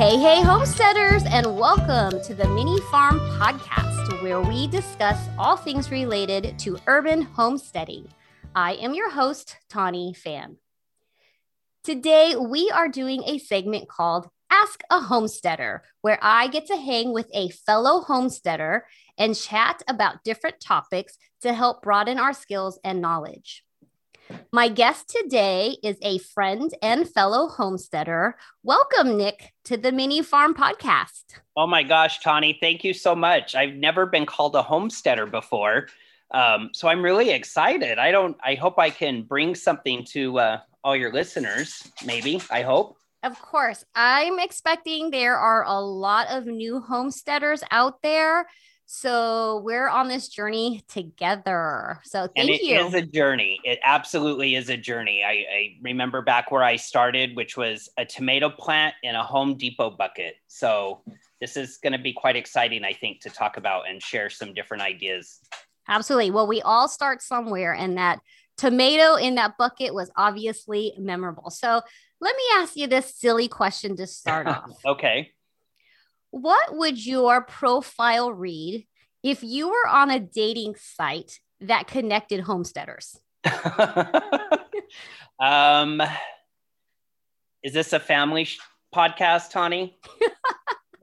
Hey, hey, homesteaders, and welcome to the Mini Farm Podcast, where we discuss all things related to urban homesteading. I am your host, Tawny Fan. Today, we are doing a segment called Ask a Homesteader, where I get to hang with a fellow homesteader and chat about different topics to help broaden our skills and knowledge. My guest today is a friend and fellow homesteader. Welcome, Nick, to the Mini Farm Podcast. Oh my gosh, Tawny, thank you so much. I've never been called a homesteader before. Um, so I'm really excited. I don't, I hope I can bring something to uh, all your listeners, maybe, I hope. Of course. I'm expecting there are a lot of new homesteaders out there. So we're on this journey together. So thank and it you. It is a journey. It absolutely is a journey. I, I, remember back where I started, which was a tomato plant in a Home Depot bucket. So this is going to be quite exciting, I think, to talk about and share some different ideas. Absolutely. Well, we all start somewhere, and that tomato in that bucket was obviously memorable. So let me ask you this silly question to start off. okay what would your profile read if you were on a dating site that connected homesteaders? um, is this a family sh- podcast, Tawny?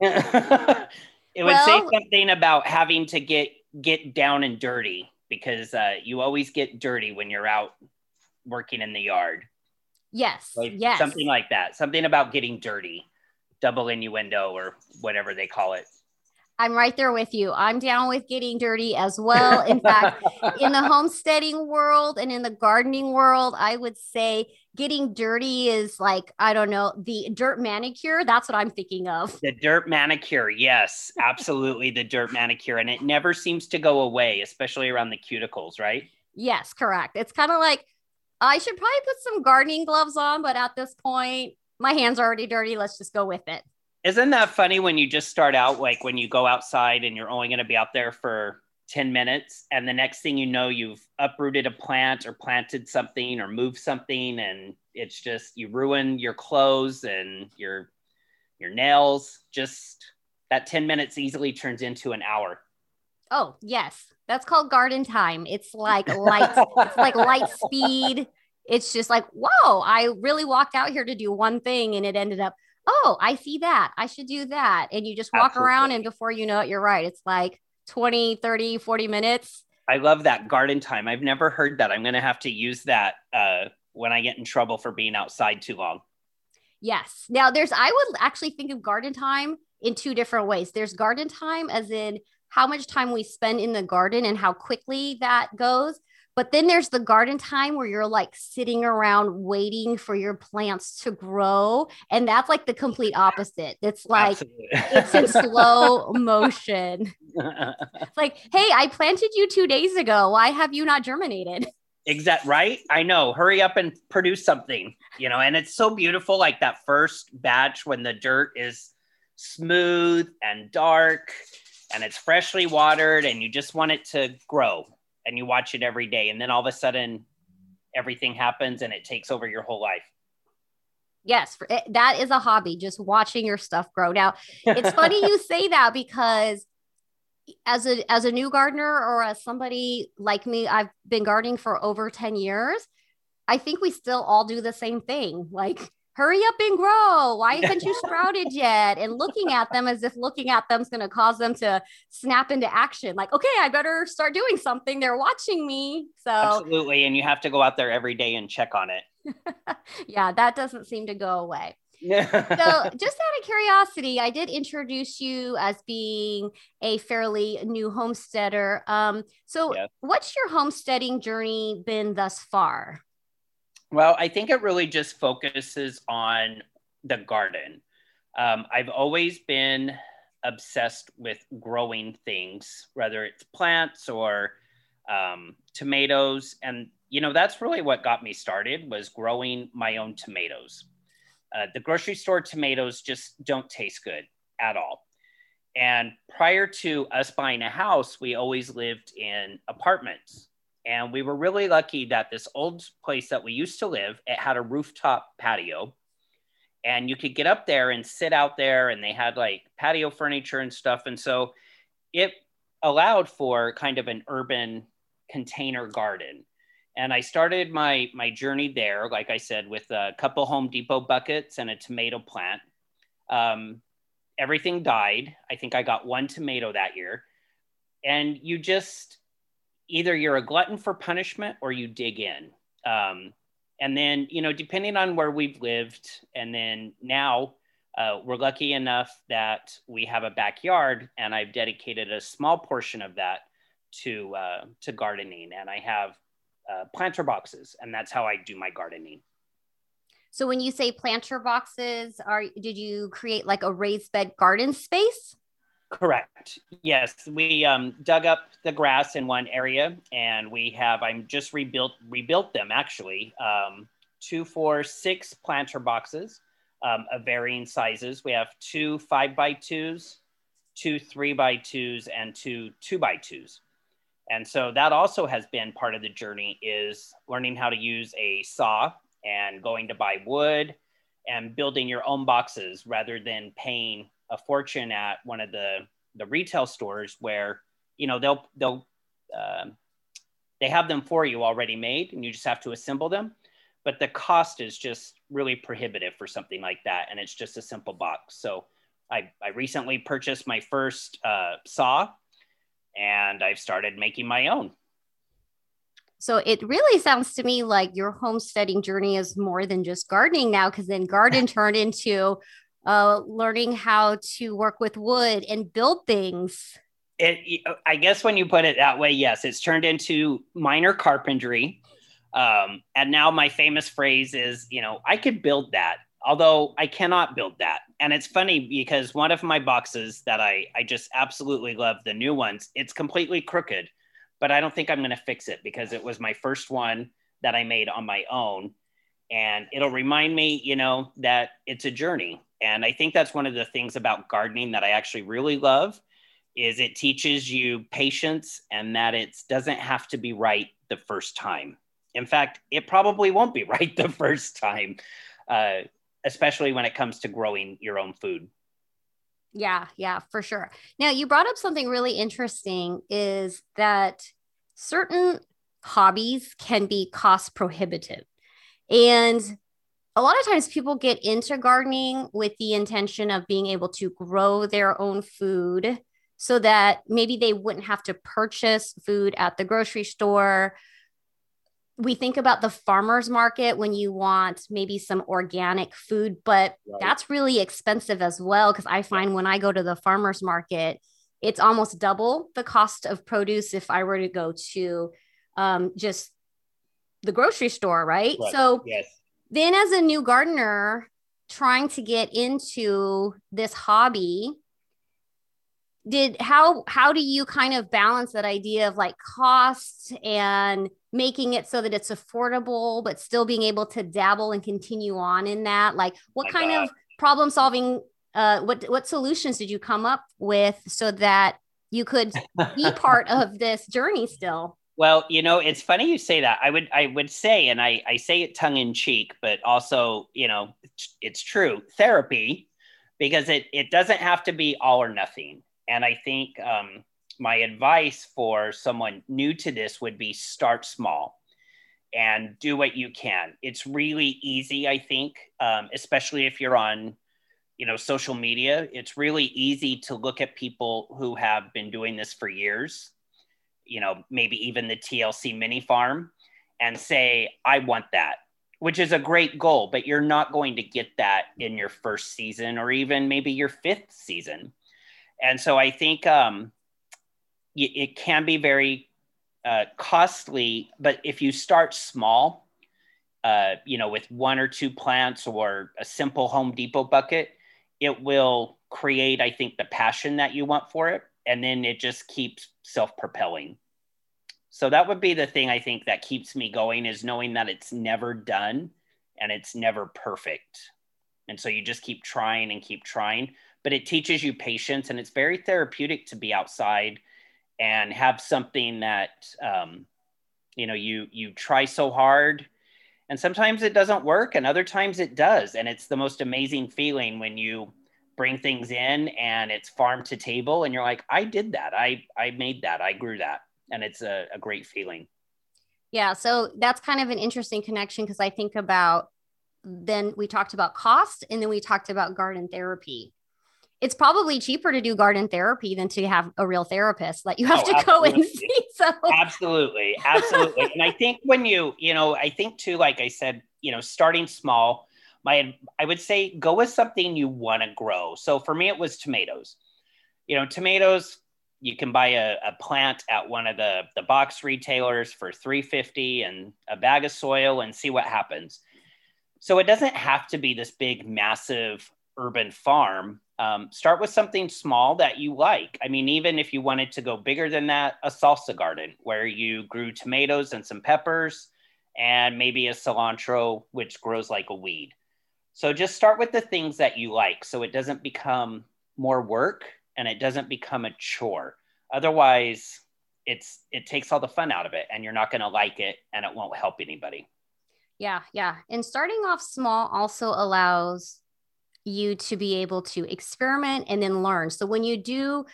it would well, say something about having to get get down and dirty because uh, you always get dirty when you're out working in the yard. Yes. Like yes. Something like that. Something about getting dirty double innuendo or whatever they call it. I'm right there with you. I'm down with getting dirty as well. In fact, in the homesteading world and in the gardening world, I would say getting dirty is like, I don't know, the dirt manicure. That's what I'm thinking of. The dirt manicure. Yes, absolutely. the dirt manicure. And it never seems to go away, especially around the cuticles, right? Yes, correct. It's kind of like, I should probably put some gardening gloves on, but at this point, my hands are already dirty. Let's just go with it. Isn't that funny when you just start out, like when you go outside and you're only going to be out there for 10 minutes, and the next thing you know, you've uprooted a plant or planted something or moved something, and it's just you ruin your clothes and your your nails. Just that 10 minutes easily turns into an hour. Oh, yes. That's called garden time. It's like light, it's like light speed it's just like, whoa, I really walked out here to do one thing and it ended up, oh, I see that. I should do that. And you just walk Absolutely. around and before you know it, you're right. It's like 20, 30, 40 minutes. I love that garden time. I've never heard that. I'm going to have to use that uh, when I get in trouble for being outside too long. Yes. Now, there's, I would actually think of garden time in two different ways. There's garden time, as in how much time we spend in the garden and how quickly that goes. But then there's the garden time where you're like sitting around waiting for your plants to grow. And that's like the complete opposite. It's like it's in slow motion. it's like, hey, I planted you two days ago. Why have you not germinated? Exact right. I know. Hurry up and produce something, you know, and it's so beautiful, like that first batch when the dirt is smooth and dark and it's freshly watered and you just want it to grow and you watch it every day and then all of a sudden everything happens and it takes over your whole life. Yes it, that is a hobby just watching your stuff grow. Now it's funny you say that because as a as a new gardener or as somebody like me i've been gardening for over 10 years i think we still all do the same thing. Like hurry up and grow. Why haven't you sprouted yet? And looking at them as if looking at them is going to cause them to snap into action. Like, okay, I better start doing something. They're watching me. So, absolutely. And you have to go out there every day and check on it. yeah, that doesn't seem to go away. Yeah. so, just out of curiosity, I did introduce you as being a fairly new homesteader. Um, so, yes. what's your homesteading journey been thus far? Well, I think it really just focuses on the garden. Um, I've always been obsessed with growing things, whether it's plants or um, tomatoes. And, you know, that's really what got me started was growing my own tomatoes. Uh, the grocery store tomatoes just don't taste good at all. And prior to us buying a house, we always lived in apartments. And we were really lucky that this old place that we used to live, it had a rooftop patio. and you could get up there and sit out there and they had like patio furniture and stuff. And so it allowed for kind of an urban container garden. And i started my my journey there like i said with a couple home depot buckets and a tomato plant. Um, everything died. I think i got one tomato that year. And you just either you're a glutton for punishment or you dig in. Um, and then you know depending on where we've lived and then now uh, we're lucky enough that we have a backyard and i've dedicated a small portion of that to uh, to gardening and i have uh, planter boxes and that's how i do my gardening. So when you say planter boxes are did you create like a raised bed garden space Correct. Yes, we um, dug up the grass in one area, and we have. I'm just rebuilt rebuilt them actually. Um, two, four, six planter boxes um, of varying sizes. We have two five by twos, two three by twos, and two two by twos. And so that also has been part of the journey is learning how to use a saw and going to buy wood and building your own boxes rather than paying a fortune at one of the the retail stores where you know they'll they'll uh, they have them for you already made and you just have to assemble them. But the cost is just really prohibitive for something like that. And it's just a simple box. So i, I recently purchased my first uh, saw and i've started making my own. So it really sounds to me like your homesteading journey is more than just gardening now because then garden turned into uh, learning how to work with wood and build things. It, I guess when you put it that way, yes, it's turned into minor carpentry. Um, and now my famous phrase is, you know, I could build that, although I cannot build that. And it's funny because one of my boxes that I, I just absolutely love, the new ones, it's completely crooked, but I don't think I'm going to fix it because it was my first one that I made on my own. And it'll remind me, you know, that it's a journey and I think that's one of the things about gardening that I actually really love is it teaches you patience and that it doesn't have to be right the first time. In fact, it probably won't be right the first time, uh, especially when it comes to growing your own food. Yeah, yeah, for sure. Now, you brought up something really interesting is that certain hobbies can be cost prohibitive. And a lot of times people get into gardening with the intention of being able to grow their own food so that maybe they wouldn't have to purchase food at the grocery store. We think about the farmers market when you want maybe some organic food, but right. that's really expensive as well. Because I find when I go to the farmers market, it's almost double the cost of produce if I were to go to um, just the grocery store, right? right. So, yes then as a new gardener trying to get into this hobby did how how do you kind of balance that idea of like cost and making it so that it's affordable but still being able to dabble and continue on in that like what My kind God. of problem solving uh what what solutions did you come up with so that you could be part of this journey still well, you know, it's funny you say that. I would I would say, and I, I say it tongue in cheek, but also, you know, it's, it's true, therapy, because it it doesn't have to be all or nothing. And I think um, my advice for someone new to this would be start small and do what you can. It's really easy, I think, um, especially if you're on, you know, social media. It's really easy to look at people who have been doing this for years you know, maybe even the TLC mini farm and say, I want that, which is a great goal, but you're not going to get that in your first season or even maybe your fifth season. And so I think um, it can be very uh, costly, but if you start small, uh, you know, with one or two plants or a simple Home Depot bucket, it will create, I think, the passion that you want for it and then it just keeps self-propelling so that would be the thing i think that keeps me going is knowing that it's never done and it's never perfect and so you just keep trying and keep trying but it teaches you patience and it's very therapeutic to be outside and have something that um, you know you you try so hard And sometimes it doesn't work, and other times it does. And it's the most amazing feeling when you bring things in and it's farm to table, and you're like, I did that. I I made that. I grew that, and it's a, a great feeling. Yeah, so that's kind of an interesting connection because I think about then we talked about cost and then we talked about garden therapy. It's probably cheaper to do garden therapy than to have a real therapist that you have oh, to absolutely. go and see. So absolutely, absolutely. and I think when you, you know, I think too, like I said, you know, starting small, my I would say go with something you want to grow. So for me, it was tomatoes. You know, tomatoes you can buy a, a, plant at one of the, the box retailers for 350 and a bag of soil and see what happens so it doesn't have to be this big massive urban farm um, start with something small that you like i mean even if you wanted to go bigger than that a salsa garden where you grew tomatoes and some peppers and maybe a cilantro which grows like a weed so just start with the things that you like so it doesn't become more work and it doesn't become a chore. Otherwise, it's it takes all the fun out of it and you're not going to like it and it won't help anybody. Yeah, yeah. And starting off small also allows you to be able to experiment and then learn. So when you do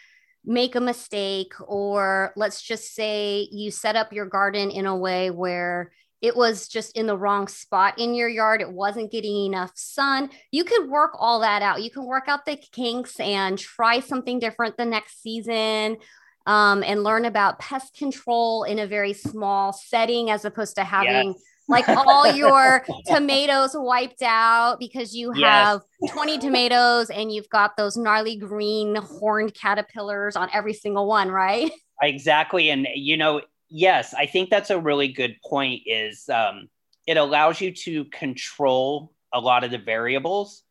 make a mistake or let's just say you set up your garden in a way where it was just in the wrong spot in your yard. It wasn't getting enough sun. You could work all that out. You can work out the kinks and try something different the next season um, and learn about pest control in a very small setting as opposed to having. Yes. like all your tomatoes wiped out because you have yes. 20 tomatoes and you've got those gnarly green horned caterpillars on every single one, right? Exactly. And, you know, yes, I think that's a really good point. Is um, it allows you to control a lot of the variables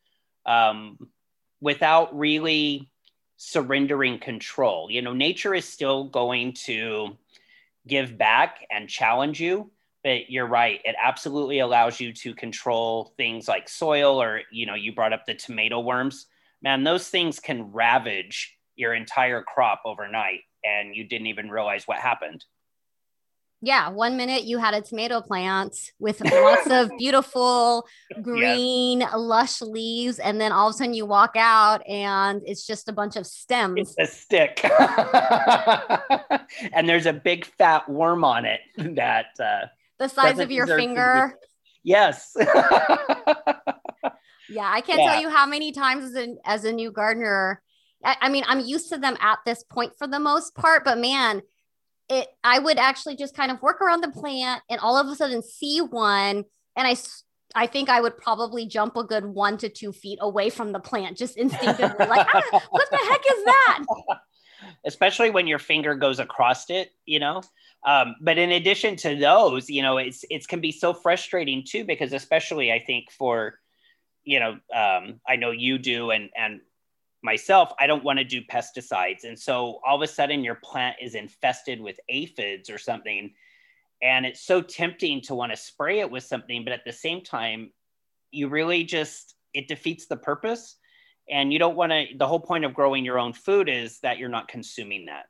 um, without really surrendering control. You know, nature is still going to give back and challenge you, but you're right. It absolutely allows you to control things like soil, or you know, you brought up the tomato worms. Man, those things can ravage your entire crop overnight, and you didn't even realize what happened yeah, one minute you had a tomato plant with lots of beautiful green, yes. lush leaves, and then all of a sudden you walk out and it's just a bunch of stems. It's a stick, and there's a big fat worm on it that uh, the size of your finger. Yes. yeah, I can't yeah. tell you how many times as a as a new gardener. I, I mean, I'm used to them at this point for the most part, but man it I would actually just kind of work around the plant and all of a sudden see one and I I think I would probably jump a good one to two feet away from the plant just instinctively like ah, what the heck is that? Especially when your finger goes across it you know? Um, but in addition to those you know it's it can be so frustrating too because especially I think for you know um, I know you do and and myself, I don't want to do pesticides. And so all of a sudden your plant is infested with aphids or something. And it's so tempting to want to spray it with something, but at the same time, you really just, it defeats the purpose. And you don't want to, the whole point of growing your own food is that you're not consuming that.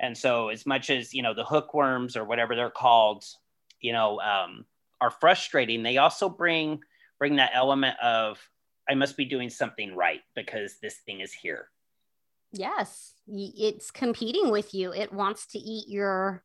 And so, as much as, you know, the hookworms or whatever they're called, you know, um, are frustrating, they also bring, bring that element of I must be doing something right because this thing is here. Yes, it's competing with you. It wants to eat your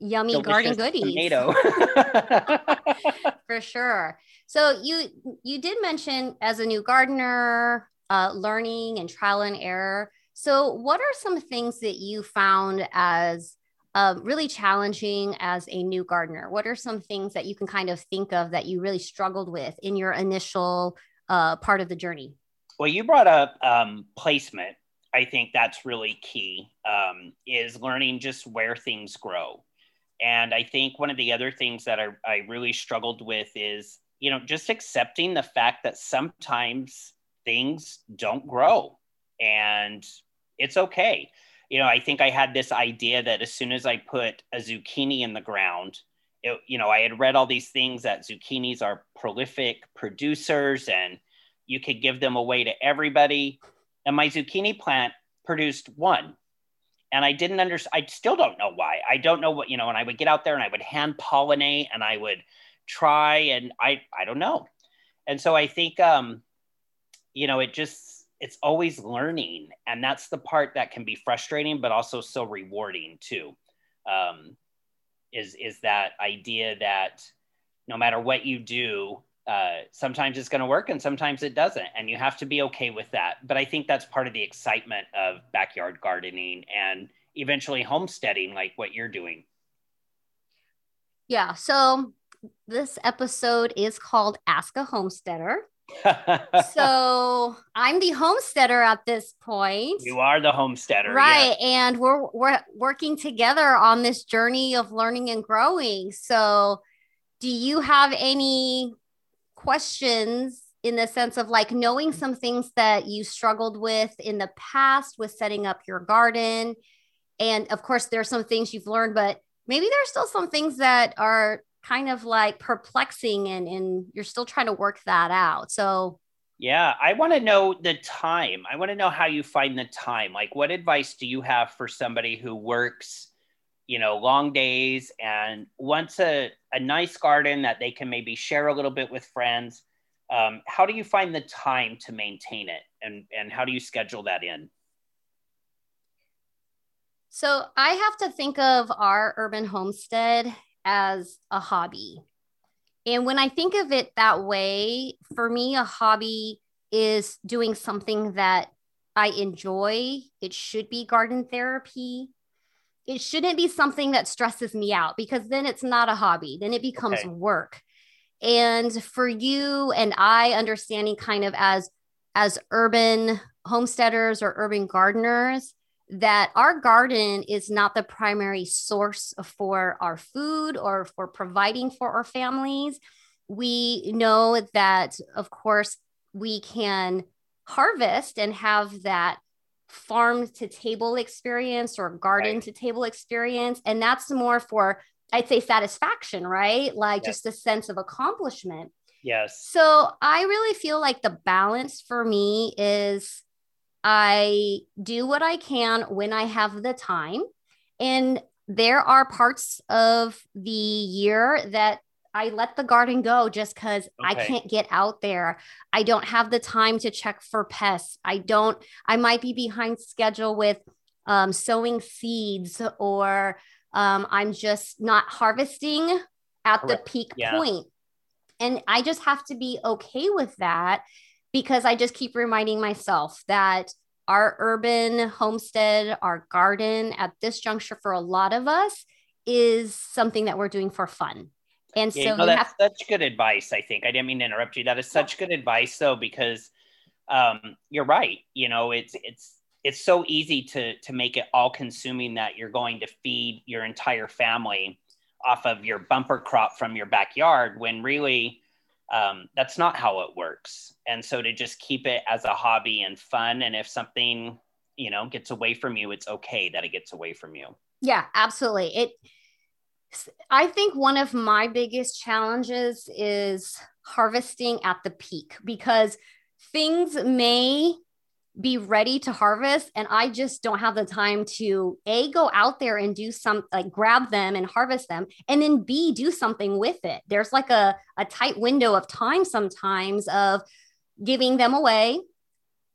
yummy Delicious garden goodies. Tomato. For sure. So you you did mention as a new gardener, uh, learning and trial and error. So what are some things that you found as um, really challenging as a new gardener? What are some things that you can kind of think of that you really struggled with in your initial uh, part of the journey? Well, you brought up um, placement. I think that's really key. Um, is learning just where things grow, and I think one of the other things that I, I really struggled with is you know just accepting the fact that sometimes things don't grow, and it's okay. You know, I think I had this idea that as soon as I put a zucchini in the ground, it, you know, I had read all these things that zucchinis are prolific producers and you could give them away to everybody. And my zucchini plant produced one. And I didn't understand, I still don't know why. I don't know what, you know, and I would get out there and I would hand pollinate and I would try and I I don't know. And so I think um you know it just it's always learning and that's the part that can be frustrating but also so rewarding too. Um is is that idea that no matter what you do uh, sometimes it's going to work and sometimes it doesn't and you have to be okay with that. But i think that's part of the excitement of backyard gardening and eventually homesteading like what you're doing. Yeah so this episode is called ask a homesteader so i'm the homesteader at this point. You are the homesteader right and we're we're working together on this journey of learning and growing. So do you have any questions in the sense of like knowing some things that you struggled with in the past with setting up your garden. And of course, there are some things you've learned, but maybe there's still some things that are kind of like perplexing and, and you're still trying to work that out. So, yeah, I want to know the time. I want to know how you find the time. Like, what advice do you have for somebody who works? you know, long days and wants a, a nice garden that they can maybe share a little bit with friends. Um, how do you find the time to maintain it and, and how do you schedule that in? So I have to think of our urban homestead as a hobby. And when I think of it that way, for me, a hobby is doing something that I enjoy. It should be garden therapy it shouldn't be something that stresses me out because then it's not a hobby then it becomes okay. work and for you and i understanding kind of as as urban homesteaders or urban gardeners that our garden is not the primary source for our food or for providing for our families we know that of course we can harvest and have that farm to table experience or garden right. to table experience. And that's more for, I'd say, satisfaction, right? Like yes. just a sense of accomplishment. Yes. So I really feel like the balance for me is I do what I can when I have the time. And there are parts of the year that I let the garden go just because okay. I can't get out there. I don't have the time to check for pests. I don't, I might be behind schedule with um, sowing seeds or um, I'm just not harvesting at the peak yeah. point. And I just have to be okay with that because I just keep reminding myself that our urban homestead, our garden at this juncture for a lot of us is something that we're doing for fun. And yeah, so no, that's have- such good advice. I think I didn't mean to interrupt you. That is such good advice, though, because um, you're right. You know, it's it's it's so easy to to make it all consuming that you're going to feed your entire family off of your bumper crop from your backyard when really um, that's not how it works. And so to just keep it as a hobby and fun, and if something you know gets away from you, it's okay that it gets away from you. Yeah, absolutely. It I think one of my biggest challenges is harvesting at the peak because things may be ready to harvest and I just don't have the time to A go out there and do some like grab them and harvest them and then B do something with it. There's like a a tight window of time sometimes of giving them away,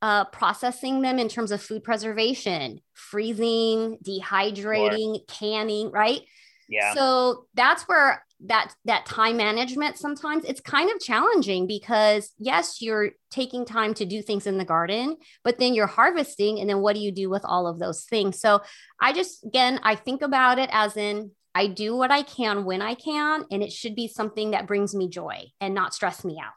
uh, processing them in terms of food preservation, freezing, dehydrating, sure. canning, right? Yeah. So that's where that that time management sometimes it's kind of challenging because yes, you're taking time to do things in the garden, but then you're harvesting and then what do you do with all of those things? So I just again, I think about it as in I do what I can when I can and it should be something that brings me joy and not stress me out.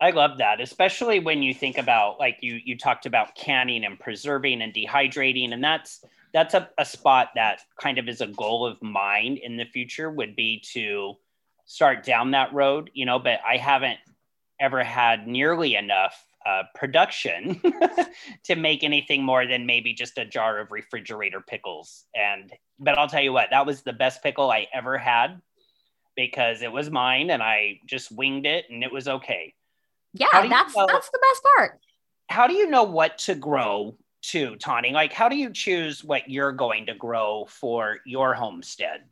I love that, especially when you think about like you you talked about canning and preserving and dehydrating and that's that's a, a spot that kind of is a goal of mine in the future would be to start down that road, you know, but I haven't ever had nearly enough uh, production to make anything more than maybe just a jar of refrigerator pickles. And, but I'll tell you what, that was the best pickle I ever had because it was mine and I just winged it and it was okay. Yeah, that's, know, that's the best part. How do you know what to grow too, Tawny? Like, how do you choose what you're going to grow for your homestead?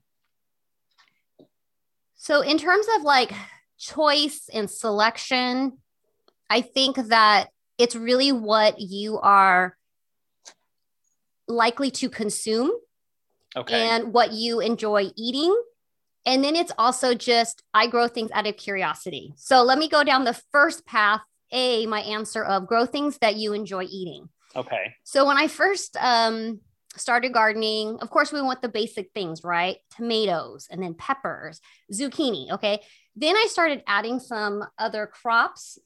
So, in terms of like choice and selection, I think that it's really what you are likely to consume okay. and what you enjoy eating. And then it's also just, I grow things out of curiosity. So let me go down the first path. A, my answer of grow things that you enjoy eating. Okay. So when I first um, started gardening, of course, we want the basic things, right? Tomatoes and then peppers, zucchini. Okay. Then I started adding some other crops,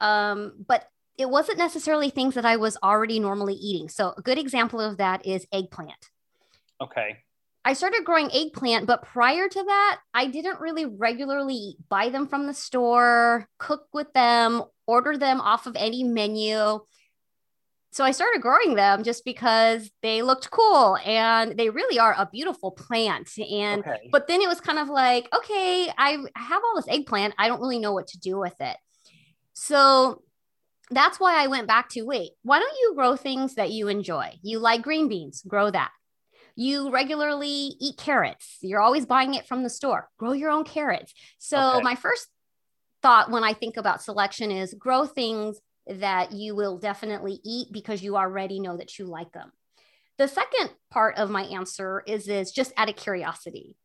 um, but it wasn't necessarily things that I was already normally eating. So a good example of that is eggplant. Okay. I started growing eggplant, but prior to that, I didn't really regularly buy them from the store, cook with them, order them off of any menu so I started growing them just because they looked cool and they really are a beautiful plant. And okay. but then it was kind of like, okay, I have all this eggplant. I don't really know what to do with it. So that's why I went back to wait, why don't you grow things that you enjoy? You like green beans, grow that. You regularly eat carrots. You're always buying it from the store. Grow your own carrots. So okay. my first thought when I think about selection is grow things that you will definitely eat because you already know that you like them. The second part of my answer is, is just out of curiosity.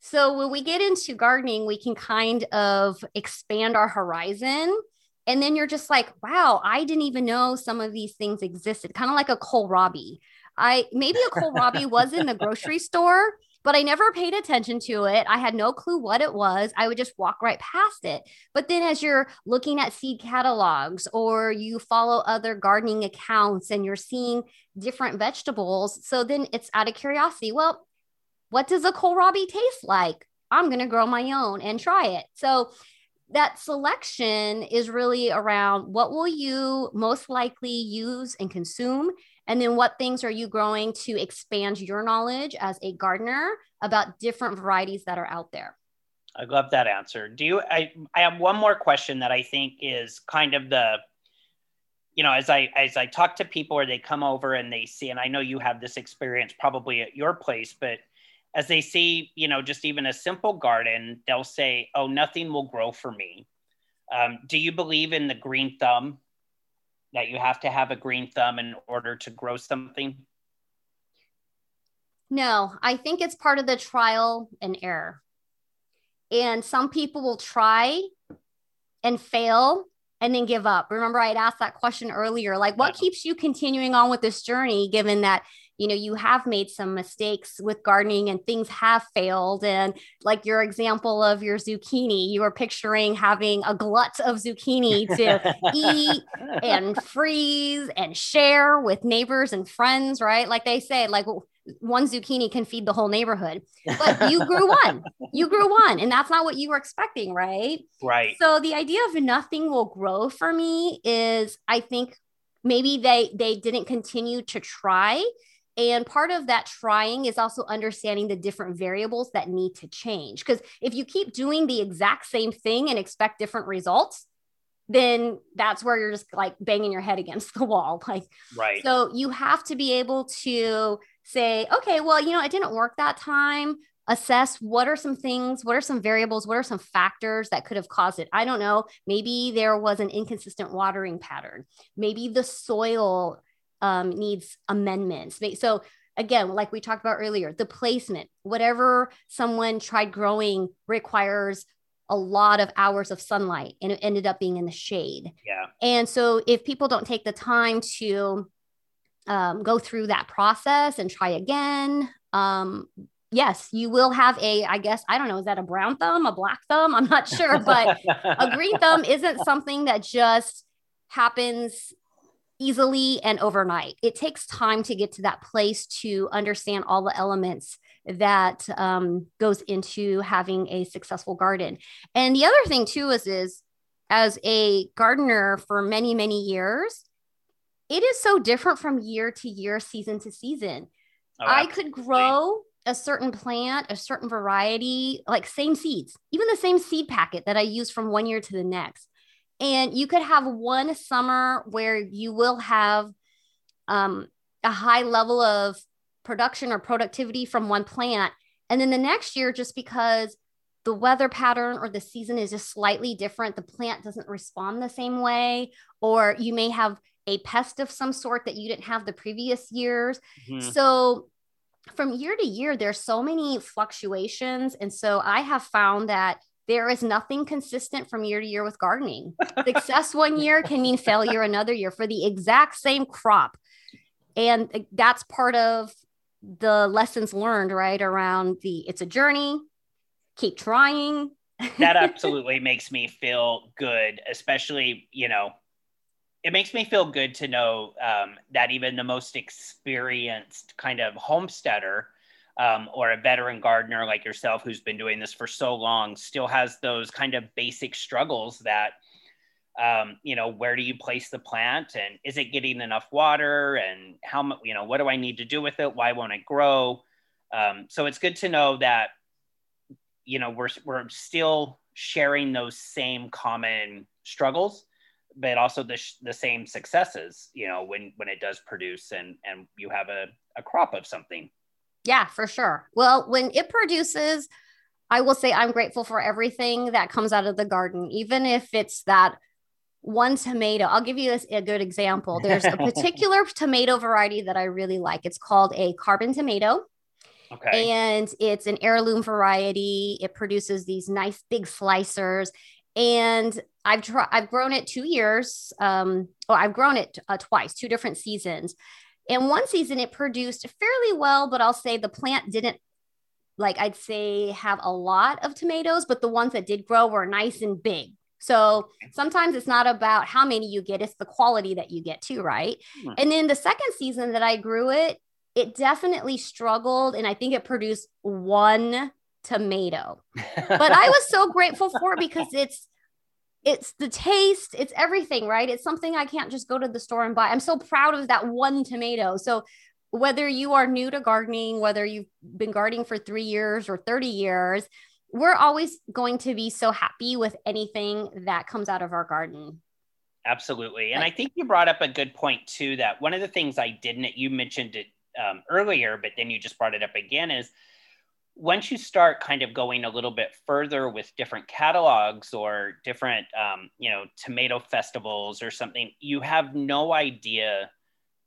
So when we get into gardening, we can kind of expand our horizon. And then you're just like, wow, I didn't even know some of these things existed, kind of like a kohlrabi. I maybe a kohlrabi was in the grocery store, but I never paid attention to it. I had no clue what it was. I would just walk right past it. But then as you're looking at seed catalogs or you follow other gardening accounts and you're seeing different vegetables, so then it's out of curiosity. Well, what does a kohlrabi taste like? I'm going to grow my own and try it. So that selection is really around what will you most likely use and consume and then what things are you growing to expand your knowledge as a gardener about different varieties that are out there? I love that answer. Do you I I have one more question that I think is kind of the you know, as I as I talk to people or they come over and they see, and I know you have this experience probably at your place, but as they see, you know, just even a simple garden, they'll say, "Oh, nothing will grow for me." Um, do you believe in the green thumb? That you have to have a green thumb in order to grow something? No, I think it's part of the trial and error. And some people will try and fail and then give up. Remember, I had asked that question earlier like, what keeps you continuing on with this journey, given that you know you have made some mistakes with gardening and things have failed. And like your example of your zucchini you were picturing having a glut of zucchini to eat and freeze and share with neighbors and friends right? Like they say like one zucchini can feed the whole neighborhood. But you grew one you grew one and that's not what you were expecting right? Right. So the idea of nothing will grow for me is i think maybe they they didn't continue to try and part of that trying is also understanding the different variables that need to change. Because if you keep doing the exact same thing and expect different results, then that's where you're just like banging your head against the wall. Like, right. So you have to be able to say, okay, well, you know, it didn't work that time. Assess what are some things, what are some variables, what are some factors that could have caused it. I don't know. Maybe there was an inconsistent watering pattern. Maybe the soil um, needs amendments. So again, like we talked about earlier, the placement, whatever someone tried growing requires a lot of hours of sunlight and it ended up being in the shade. Yeah. And so if people don't take the time to um, go through that process and try again, um, yes, you will have a, I guess, I don't know, is that a brown thumb, a black thumb? I'm not sure, but a green thumb isn't something that just happens easily and overnight. It takes time to get to that place to understand all the elements that um, goes into having a successful garden. And the other thing too is, is as a gardener for many, many years, it is so different from year to year, season to season. Oh, I could grow a certain plant, a certain variety, like same seeds, even the same seed packet that I use from one year to the next. And you could have one summer where you will have um, a high level of production or productivity from one plant. And then the next year, just because the weather pattern or the season is just slightly different, the plant doesn't respond the same way, or you may have a pest of some sort that you didn't have the previous years. Mm-hmm. So from year to year, there's so many fluctuations. And so I have found that there is nothing consistent from year to year with gardening. Success one year can mean failure another year for the exact same crop. And that's part of the lessons learned, right? Around the it's a journey, keep trying. that absolutely makes me feel good, especially, you know, it makes me feel good to know um, that even the most experienced kind of homesteader um, or a veteran gardener like yourself who's been doing this for so long still has those kind of basic struggles that um, you know where do you place the plant and is it getting enough water and how much you know what do i need to do with it? Why won't it grow? Um, so it's good to know that you know we're, we're still sharing those same common struggles but also the, the same successes you know when when it does produce and and you have a, a crop of something yeah for sure well when it produces i will say i'm grateful for everything that comes out of the garden even if it's that one tomato i'll give you a, a good example there's a particular tomato variety that i really like it's called a carbon tomato Okay. And it's an heirloom variety. It produces these nice big slicers and I've tried, I've grown it two years. Um, oh, I've grown it uh, twice, two different seasons. And one season it produced fairly well, but I'll say the plant didn't like I'd say have a lot of tomatoes, but the ones that did grow were nice and big. So sometimes it's not about how many you get, it's the quality that you get too, right? Hmm. And then the second season that I grew it, it definitely struggled and I think it produced one tomato. but I was so grateful for it because it's it's the taste, it's everything, right? It's something I can't just go to the store and buy. I'm so proud of that one tomato. So whether you are new to gardening, whether you've been gardening for 3 years or 30 years, we're always going to be so happy with anything that comes out of our garden. Absolutely. And I think you brought up a good point too that one of the things I didn't, you mentioned it um, earlier, but then you just brought it up again is once you start kind of going a little bit further with different catalogs or different um, you know tomato festivals or something you have no idea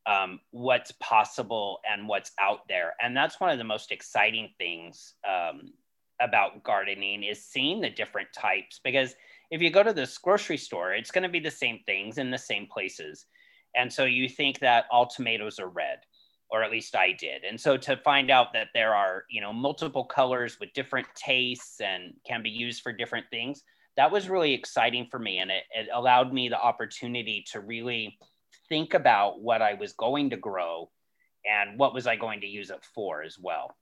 um, what's possible and what's out there. And that's one of the most exciting things um, about gardening is seeing the different types. Because if you go to this grocery store it's going to be the same things in the same places. And so you think that all tomatoes are red or at least I did. And so to find out that there are, you know, multiple colors with different tastes and can be used for different things, that was really exciting for me. And it, it allowed me the opportunity to really think about what I was going to grow and what was I going to use it for as well.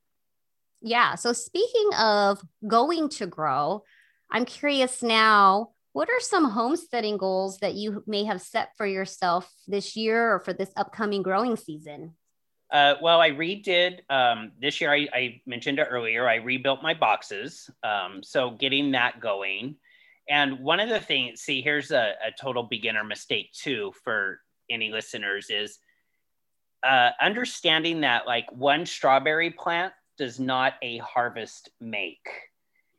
Yeah. So speaking of going to grow, I'm curious now, what are some homesteading goals that you may have set for yourself this year or for this upcoming growing season? Uh, well, I redid um, this year. I, I, mentioned it earlier. I rebuilt my boxes, um, so getting that going. And one of the things, see, here's a, a total beginner mistake too for any listeners is uh, understanding that like one strawberry plant does not a harvest make.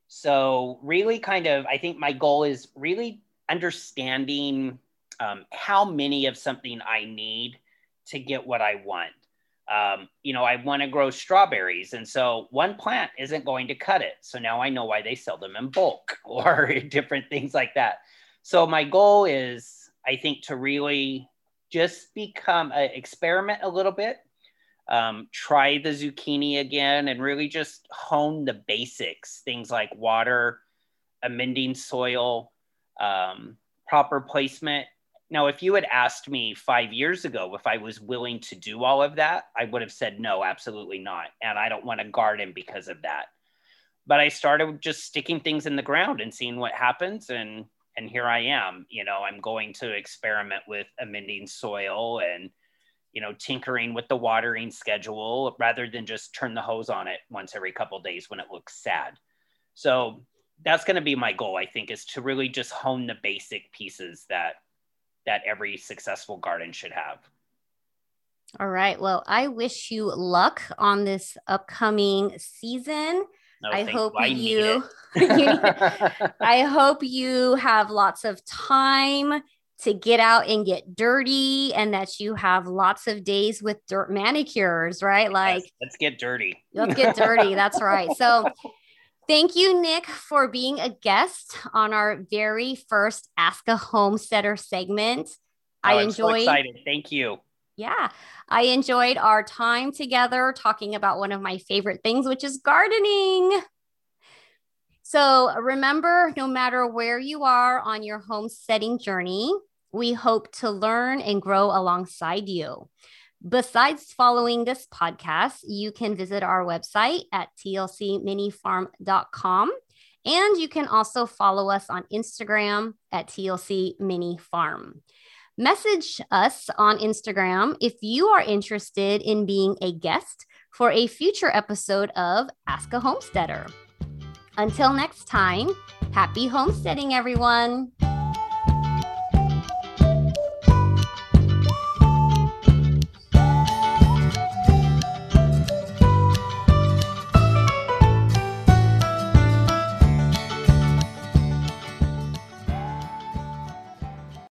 So really, kind of, I think my goal is really understanding um, how many of something I need to get what I want um, you know, I want to grow strawberries. And so one plant isn't going to cut it. So now I know why they sell them in bulk or different things like that. So my goal is, I think, to really just become a experiment a little bit, um, try the zucchini again, and really just hone the basics, things like water, amending soil, um, proper placement, now, if you had asked me five years ago if I was willing to do all of that, I would have said no, absolutely not. And I don't want to garden because of that. But I started just sticking things in the ground and seeing what happens. And and here I am. You know, I'm going to experiment with amending soil and you know tinkering with the watering schedule rather than just turn the hose on it once every couple days when it looks sad. So that's going to be my goal. I think is to really just hone the basic pieces that that every successful garden should have. All right. Well, I wish you luck on this upcoming season. No, I hope I you, it. you I hope you have lots of time to get out and get dirty and that you have lots of days with dirt manicures, right? Like Yes, let's get dirty. let's get dirty. That's right. So thank you, Nick, for being a guest on our very first Ask a Homesteader segment. Oh, I I'm so enjoyed excited. Thank you. yeah, I enjoyed our time together talking about one of my favorite things, which is gardening. So remember, no matter where you are on your homesteading journey, we hope to learn and grow alongside you. Besides following this podcast, you can visit our website at tlcminifarm.com. And you can also follow us on Instagram at TLC Mini Farm. Message us on Instagram if you are interested in being a guest for a future episode of Ask a Homesteader. Until next time, happy homesteading, everyone.